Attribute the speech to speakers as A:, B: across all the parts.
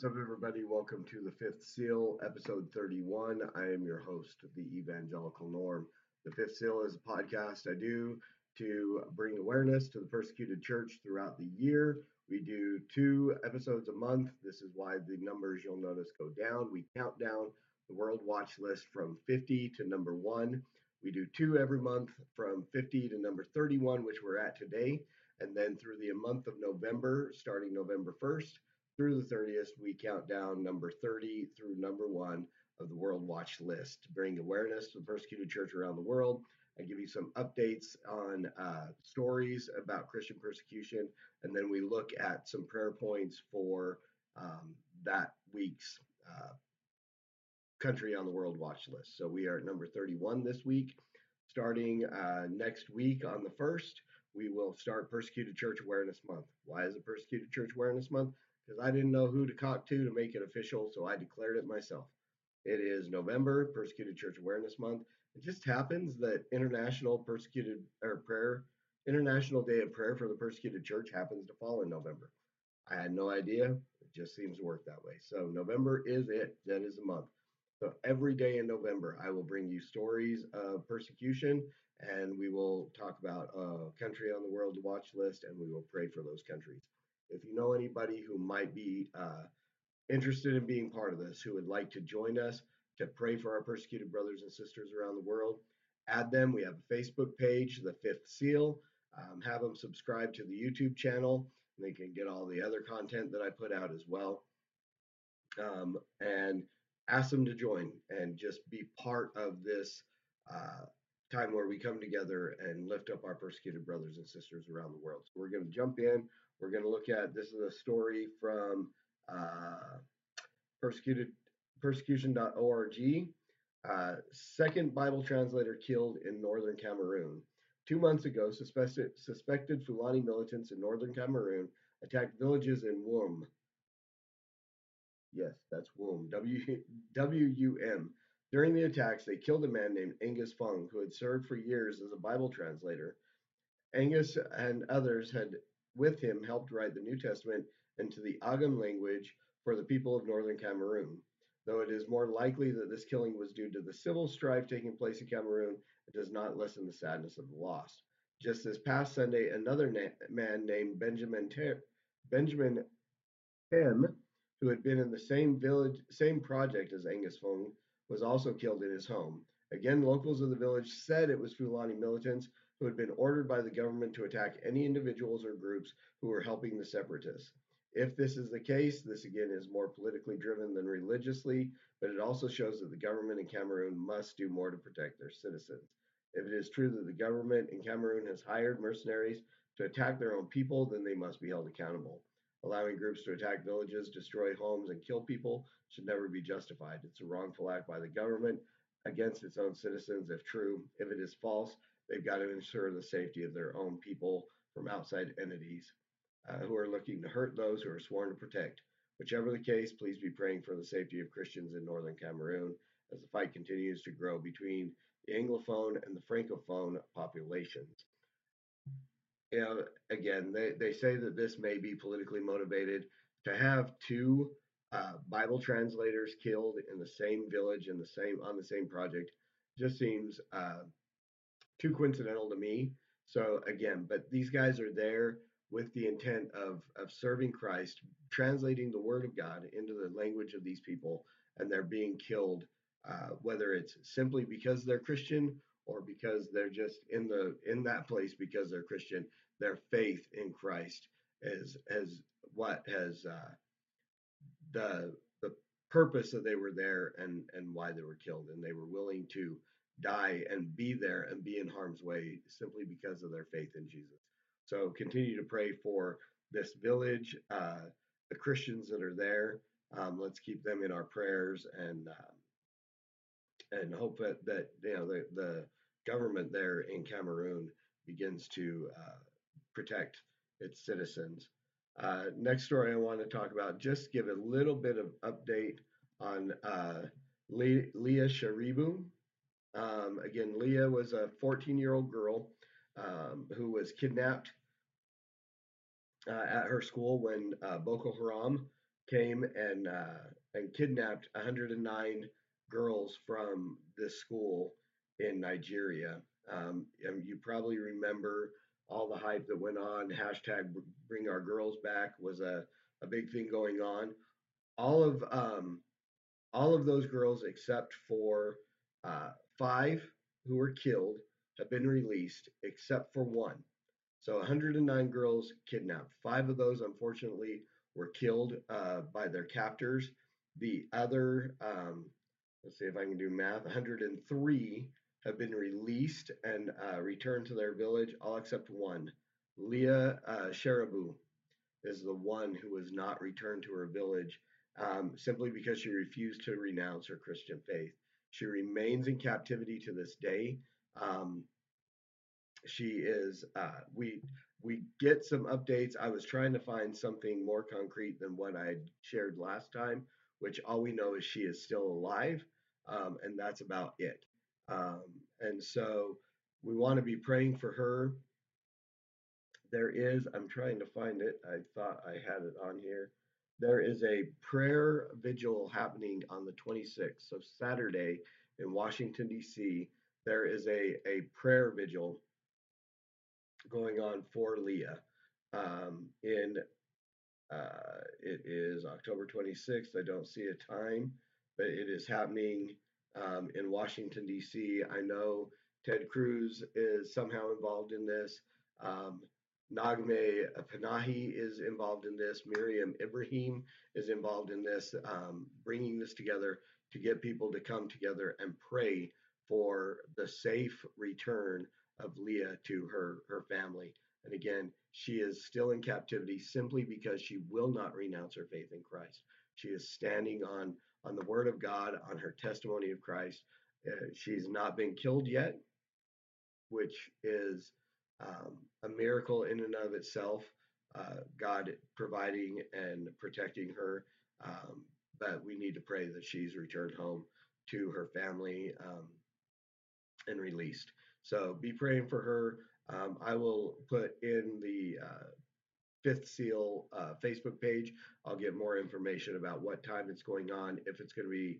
A: What's up, everybody? Welcome to the Fifth Seal, episode 31. I am your host, the Evangelical Norm. The Fifth Seal is a podcast I do to bring awareness to the persecuted church throughout the year. We do two episodes a month. This is why the numbers you'll notice go down. We count down the World Watch list from 50 to number one. We do two every month from 50 to number 31, which we're at today. And then through the month of November, starting November 1st, through the 30th, we count down number 30 through number one of the World Watch list to bring awareness to the persecuted church around the world. I give you some updates on uh, stories about Christian persecution, and then we look at some prayer points for um, that week's uh, country on the World Watch list. So we are at number 31 this week. Starting uh, next week on the 1st, we will start Persecuted Church Awareness Month. Why is it Persecuted Church Awareness Month? Because I didn't know who to talk to to make it official, so I declared it myself. It is November, Persecuted Church Awareness Month. It just happens that International Persecuted or Prayer, International Day of Prayer for the Persecuted Church happens to fall in November. I had no idea. It just seems to work that way. So November is it. That is the month. So every day in November, I will bring you stories of persecution, and we will talk about a country on the world watch list, and we will pray for those countries. If you know anybody who might be uh, interested in being part of this, who would like to join us to pray for our persecuted brothers and sisters around the world, add them. We have a Facebook page, The Fifth Seal. Um, have them subscribe to the YouTube channel, and they can get all the other content that I put out as well. Um, and ask them to join and just be part of this uh, time where we come together and lift up our persecuted brothers and sisters around the world. So we're going to jump in. We're going to look at this is a story from uh, persecution.org. Uh, second Bible translator killed in northern Cameroon. Two months ago, suspected, suspected Fulani militants in northern Cameroon attacked villages in Wum. Yes, that's Wum. W U M. During the attacks, they killed a man named Angus Fung, who had served for years as a Bible translator. Angus and others had with him helped write the New Testament into the Aghem language for the people of northern Cameroon. Though it is more likely that this killing was due to the civil strife taking place in Cameroon, it does not lessen the sadness of the loss. Just this past Sunday, another na- man named Benjamin Ter- Benjamin Tem, who had been in the same village, same project as Angus Fung, was also killed in his home. Again, locals of the village said it was Fulani militants who had been ordered by the government to attack any individuals or groups who were helping the separatists. If this is the case, this again is more politically driven than religiously, but it also shows that the government in Cameroon must do more to protect their citizens. If it is true that the government in Cameroon has hired mercenaries to attack their own people, then they must be held accountable. Allowing groups to attack villages, destroy homes, and kill people should never be justified. It's a wrongful act by the government against its own citizens if true. If it is false, They've got to ensure the safety of their own people from outside entities uh, who are looking to hurt those who are sworn to protect. Whichever the case, please be praying for the safety of Christians in northern Cameroon as the fight continues to grow between the Anglophone and the Francophone populations. You know, again, they, they say that this may be politically motivated. To have two uh, Bible translators killed in the same village in the same on the same project just seems uh, too coincidental to me. So again, but these guys are there with the intent of of serving Christ, translating the Word of God into the language of these people, and they're being killed, uh, whether it's simply because they're Christian or because they're just in the in that place because they're Christian. Their faith in Christ is has what has uh, the the purpose that they were there and and why they were killed, and they were willing to die and be there and be in harm's way simply because of their faith in Jesus. So continue to pray for this village, uh, the Christians that are there. Um, let's keep them in our prayers and um, and hope that, that you know the, the government there in Cameroon begins to uh, protect its citizens. Uh, next story I want to talk about, just give a little bit of update on uh, Le- Leah Sharibu. Um, again, Leah was a 14 year old girl um, who was kidnapped uh, at her school when uh, Boko Haram came and uh, and kidnapped 109 girls from this school in Nigeria. Um, and you probably remember all the hype that went on. Hashtag Bring Our Girls Back was a, a big thing going on. All of um, all of those girls, except for uh, five who were killed, have been released, except for one. So 109 girls kidnapped. Five of those, unfortunately, were killed uh, by their captors. The other, um, let's see if I can do math, 103 have been released and uh, returned to their village, all except one. Leah uh, Sharibu is the one who was not returned to her village um, simply because she refused to renounce her Christian faith. She remains in captivity to this day. Um, she is. Uh, we we get some updates. I was trying to find something more concrete than what I shared last time, which all we know is she is still alive, um, and that's about it. Um, and so we want to be praying for her. There is. I'm trying to find it. I thought I had it on here. There is a prayer vigil happening on the 26th, so Saturday in Washington D.C. There is a a prayer vigil going on for Leah. Um, in uh, it is October 26th. I don't see a time, but it is happening um, in Washington D.C. I know Ted Cruz is somehow involved in this. Um, Naghmeh Panahi is involved in this. Miriam Ibrahim is involved in this, um, bringing this together to get people to come together and pray for the safe return of Leah to her, her family. And again, she is still in captivity simply because she will not renounce her faith in Christ. She is standing on, on the word of God, on her testimony of Christ. Uh, she's not been killed yet, which is um, a miracle in and of itself. Uh, God providing and protecting her. Um, but we need to pray that she's returned home to her family um, and released. So be praying for her. Um, I will put in the uh, Fifth Seal uh, Facebook page. I'll get more information about what time it's going on, if it's going to be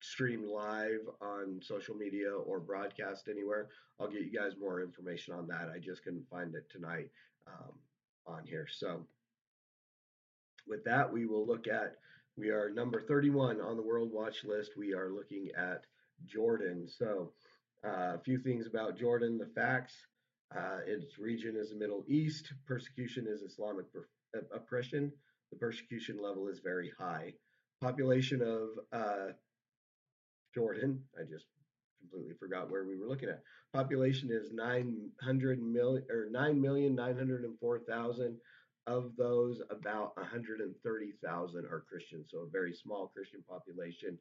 A: streamed live on social media or broadcast anywhere. I'll get you guys more information on that. I just couldn't find it tonight um, on here. So with that, we will look at, we are number 31 on the World Watch list. We are looking at Jordan. So uh, a few things about Jordan, the facts. Uh, its region is the Middle East. Persecution is Islamic oppression. The persecution level is very high. Population of uh, Jordan, I just completely forgot where we were looking at. Population is 900 million or 9,904,000. Of those, about 130,000 are Christians, so a very small Christian population.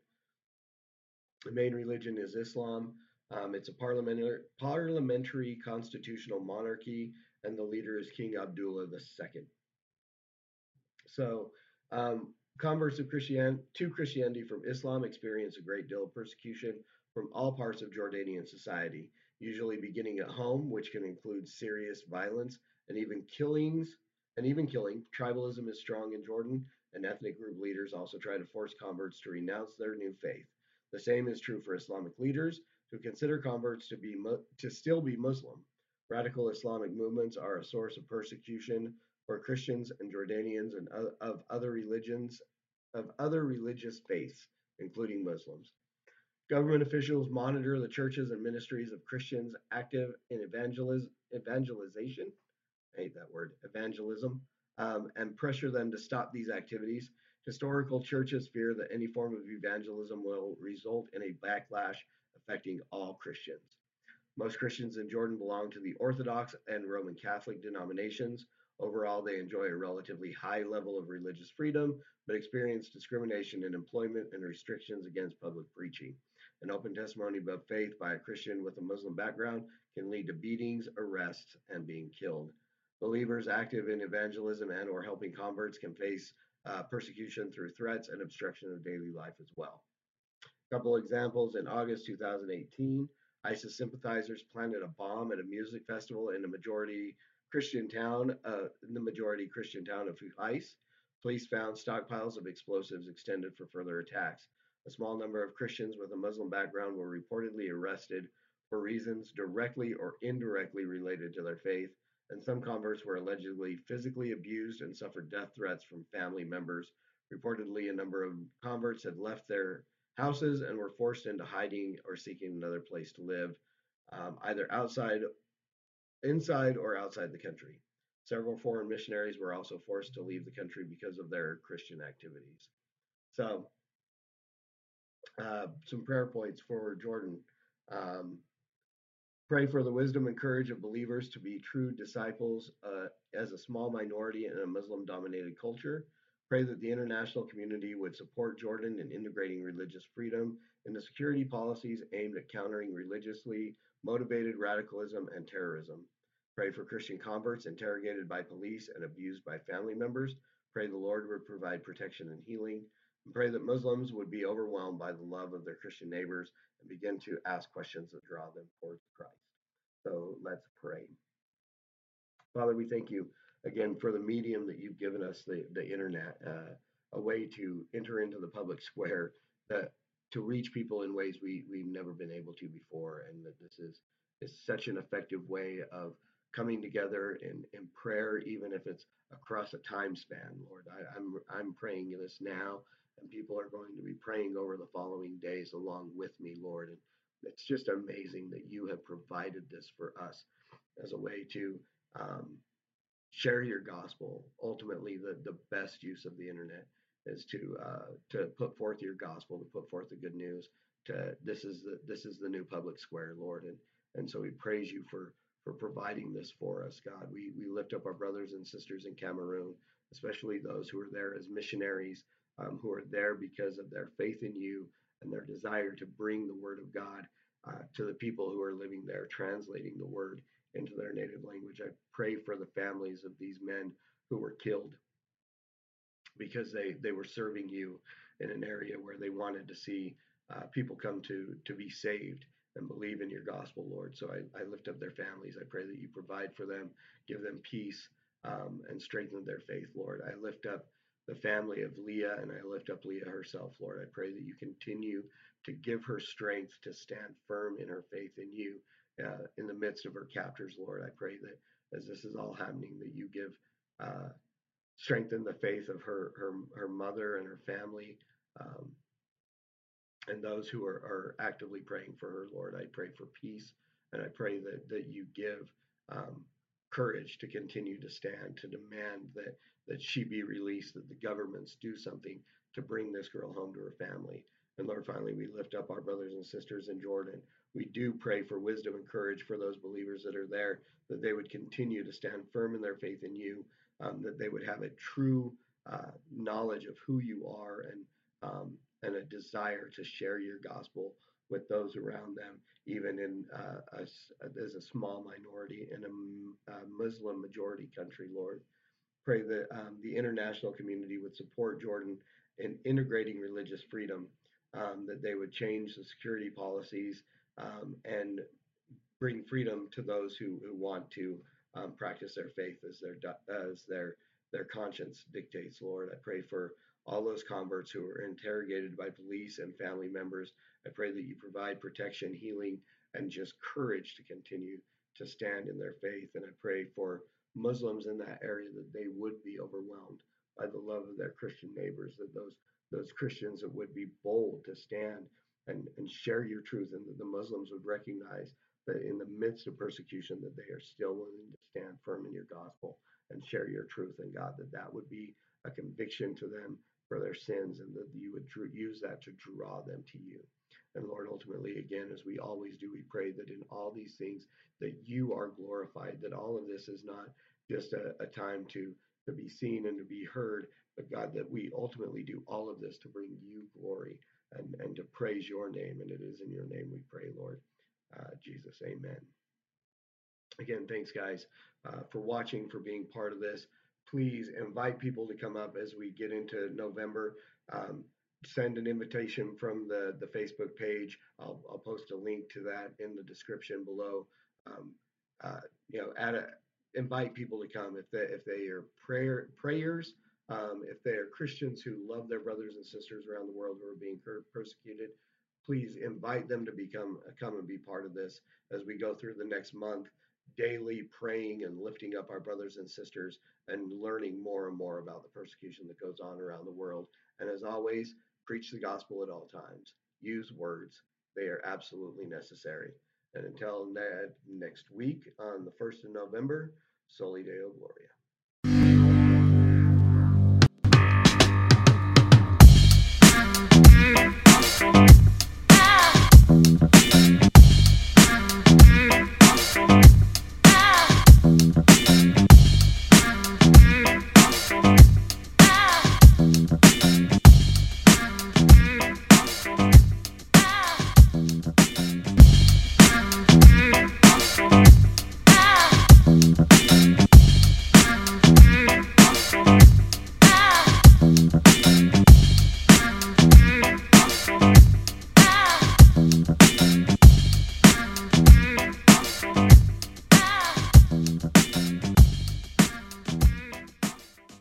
A: The main religion is Islam. Um, it's a parliamentary, parliamentary constitutional monarchy, and the leader is King Abdullah II. So, um, converts of Christian to Christianity from Islam experience a great deal of persecution from all parts of Jordanian society, usually beginning at home, which can include serious violence and even killings. And even killing, tribalism is strong in Jordan, and ethnic group leaders also try to force converts to renounce their new faith. The same is true for Islamic leaders who consider converts to be to still be Muslim. Radical Islamic movements are a source of persecution for Christians and Jordanians and of other religions of other religious faiths, including Muslims. Government officials monitor the churches and ministries of Christians active in evangeliz- evangelization. I hate that word, evangelism, um, and pressure them to stop these activities. Historical churches fear that any form of evangelism will result in a backlash affecting all Christians. Most Christians in Jordan belong to the Orthodox and Roman Catholic denominations. Overall, they enjoy a relatively high level of religious freedom, but experience discrimination in employment and restrictions against public preaching. An open testimony about faith by a Christian with a Muslim background can lead to beatings, arrests, and being killed. Believers active in evangelism and or helping converts can face uh, persecution through threats and obstruction of daily life as well. A couple examples in August 2018, ISIS sympathizers planted a bomb at a music festival in a majority Christian town, uh, the majority Christian town of Fuhais. Police found stockpiles of explosives extended for further attacks. A small number of Christians with a Muslim background were reportedly arrested for reasons directly or indirectly related to their faith, and some converts were allegedly physically abused and suffered death threats from family members. Reportedly, a number of converts had left their houses and were forced into hiding or seeking another place to live, um, either outside, inside, or outside the country. Several foreign missionaries were also forced to leave the country because of their Christian activities. So, uh, some prayer points for Jordan. Um, Pray for the wisdom and courage of believers to be true disciples uh, as a small minority in a Muslim dominated culture. Pray that the international community would support Jordan in integrating religious freedom into security policies aimed at countering religiously motivated radicalism and terrorism. Pray for Christian converts interrogated by police and abused by family members. Pray the Lord would provide protection and healing. And pray that Muslims would be overwhelmed by the love of their Christian neighbors and begin to ask questions that draw them towards Christ. So let's pray. Father, we thank you again for the medium that you've given us, the, the internet, uh, a way to enter into the public square, that to reach people in ways we, we've never been able to before. And that this is, is such an effective way of coming together in, in prayer, even if it's across a time span, Lord. I, I'm, I'm praying this now, and people are going to be praying over the following days along with me, Lord. And it's just amazing that you have provided this for us as a way to um, share your gospel. Ultimately, the, the best use of the internet is to uh, to put forth your gospel, to put forth the good news. To this is the this is the new public square, Lord, and and so we praise you for for providing this for us, God. We we lift up our brothers and sisters in Cameroon, especially those who are there as missionaries, um, who are there because of their faith in you and their desire to bring the word of God uh, to the people who are living there, translating the word into their native language. I pray for the families of these men who were killed because they, they were serving you in an area where they wanted to see uh, people come to, to be saved and believe in your gospel, Lord. So I, I lift up their families. I pray that you provide for them, give them peace, um, and strengthen their faith, Lord. I lift up the family of Leah, and I lift up Leah herself, Lord. I pray that you continue to give her strength to stand firm in her faith in you uh, in the midst of her captors, Lord. I pray that as this is all happening, that you give uh, strengthen the faith of her her her mother and her family. Um, and those who are, are actively praying for her, Lord, I pray for peace, and I pray that that you give um, courage to continue to stand, to demand that that she be released, that the governments do something to bring this girl home to her family. And Lord, finally, we lift up our brothers and sisters in Jordan. We do pray for wisdom and courage for those believers that are there, that they would continue to stand firm in their faith in you, um, that they would have a true uh, knowledge of who you are and um, and a desire to share your gospel with those around them, even in uh, a, as a small minority in a, a Muslim majority country, Lord. Pray that um, the international community would support Jordan in integrating religious freedom, um, that they would change the security policies um, and bring freedom to those who, who want to um, practice their faith as their as their their conscience dictates. Lord, I pray for all those converts who are interrogated by police and family members. I pray that you provide protection, healing, and just courage to continue to stand in their faith. And I pray for Muslims in that area that they would be overwhelmed by the love of their Christian neighbors, that those those Christians that would be bold to stand and, and share your truth, and that the Muslims would recognize that in the midst of persecution, that they are still willing to stand firm in your gospel and share your truth, and God, that that would be a conviction to them for their sins, and that you would use that to draw them to you. And Lord, ultimately, again, as we always do, we pray that in all these things that you are glorified, that all of this is not just a, a time to, to be seen and to be heard, but God, that we ultimately do all of this to bring you glory and, and to praise your name. And it is in your name we pray, Lord. Uh, Jesus, amen. Again, thanks, guys, uh, for watching, for being part of this. Please invite people to come up as we get into November. Um, send an invitation from the, the Facebook page. I'll, I'll post a link to that in the description below. Um, uh, you know, add a, invite people to come if they if they are prayer prayers, um, if they are Christians who love their brothers and sisters around the world who are being persecuted. Please invite them to become uh, come and be part of this as we go through the next month daily praying and lifting up our brothers and sisters and learning more and more about the persecution that goes on around the world. And as always, preach the gospel at all times. Use words, they are absolutely necessary. And until ne- next week on the 1st of November, Soli Deo Gloria.